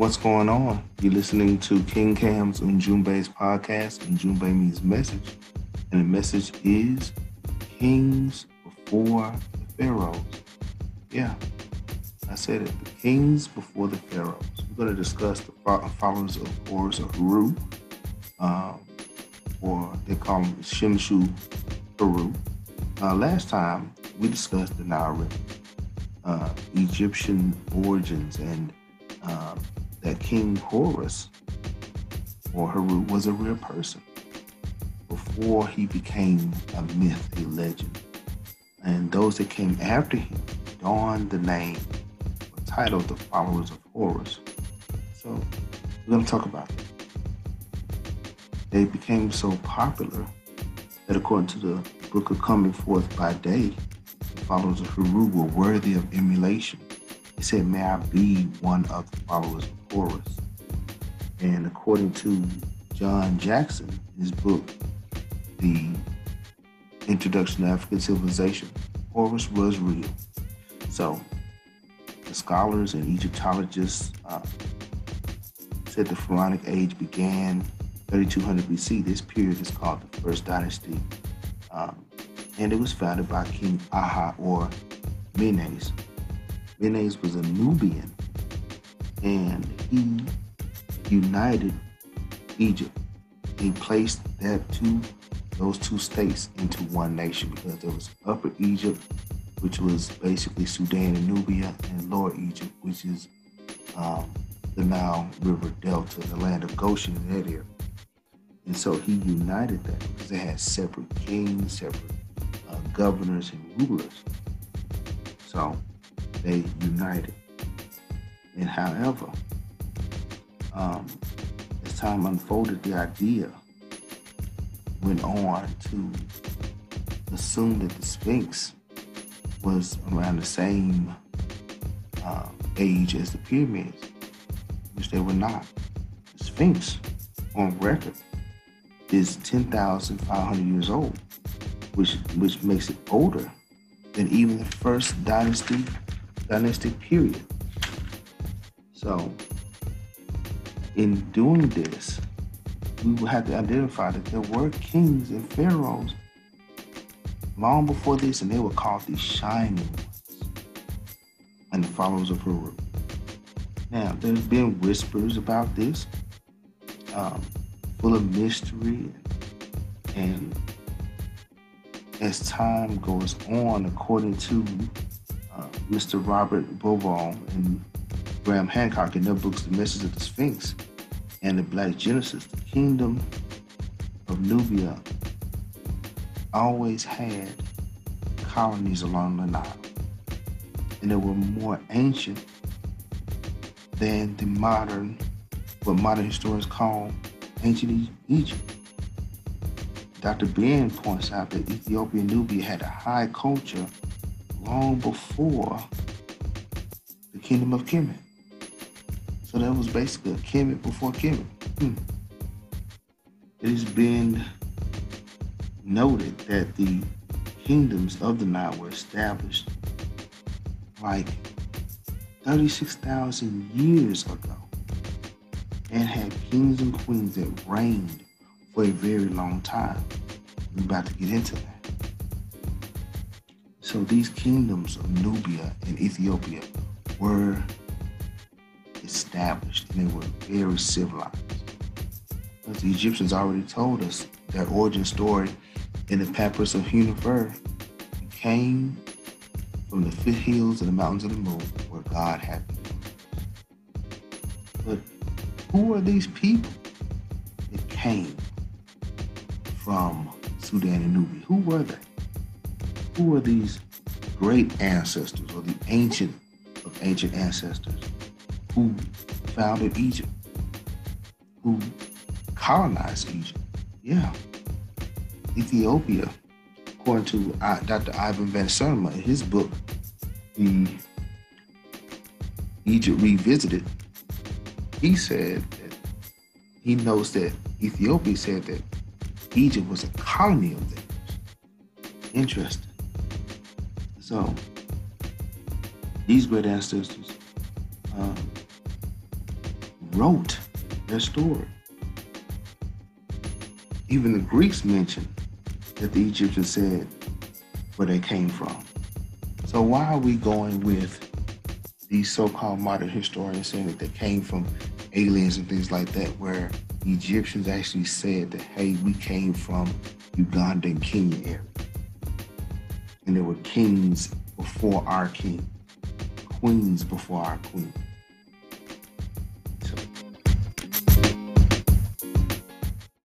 What's going on? You're listening to King Cam's Ujumbe's podcast. Ujumbe means message, and the message is kings before the pharaohs. Yeah, I said it. The kings before the pharaohs. We're going to discuss the followers of Horus or Heru, um, or they call him Shimshu Heru. Uh, last time we discussed the Nile River, uh, Egyptian origins, and uh, that King Horus or Heru was a real person before he became a myth, a legend. And those that came after him donned the name or titled the followers of Horus. So we're going to talk about that. They became so popular that according to the book of Coming Forth by Day, the followers of Heru were worthy of emulation. He said, May I be one of the followers of Horus. And according to John Jackson, his book, The Introduction to African Civilization, Horus was real. So, the scholars and Egyptologists uh, said the Pharaonic age began 3200 BC. This period is called the First Dynasty, um, and it was founded by King Aha or Menes. Menes was a Nubian and he united Egypt. He placed that two, those two states into one nation because there was Upper Egypt, which was basically Sudan and Nubia, and Lower Egypt, which is um, the Nile River Delta, the land of Goshen in that area. And so he united that because they had separate kings, separate uh, governors, and rulers. So they united. And however, um, as time unfolded, the idea went on to assume that the Sphinx was around the same uh, age as the pyramids, which they were not. The Sphinx, on record, is 10,500 years old, which which makes it older than even the first dynasty dynastic period. So, in doing this, we will have to identify that there were kings and pharaohs long before this, and they were called the shining ones and the followers of Heru. Now, there's been whispers about this, um, full of mystery, and as time goes on, according to uh, Mr. Robert Bauval and Graham Hancock in their books, The Message of the Sphinx and the Black Genesis, the kingdom of Nubia always had colonies along the Nile. And they were more ancient than the modern, what modern historians call ancient Egypt. Dr. Ben points out that Ethiopia and Nubia had a high culture long before the kingdom of Kemet. So that was basically a Kemet before Kemet. Hmm. It has been noted that the kingdoms of the Nile were established like 36,000 years ago and had kings and queens that reigned for a very long time. We're about to get into that. So these kingdoms of Nubia and Ethiopia were established and they were very civilized. The Egyptians already told us their origin story in the Papyrus of Hunefer came from the foothills and the mountains of the moon where God had been. But who are these people that came from Sudan and Nubia? Who were they? Who were these great ancestors or the ancient of ancient ancestors who founded Egypt, who colonized Egypt. Yeah. Ethiopia, according to uh, Dr. Ivan Van Sertima in his book, The Egypt Revisited, he said that he knows that Ethiopia said that Egypt was a colony of theirs. Interesting. So, these great ancestors um, wrote their story. Even the Greeks mentioned that the Egyptians said where they came from. So why are we going with these so-called modern historians saying that they came from aliens and things like that, where Egyptians actually said that, hey, we came from Uganda and Kenya area. And there were kings before our king, queens before our queen.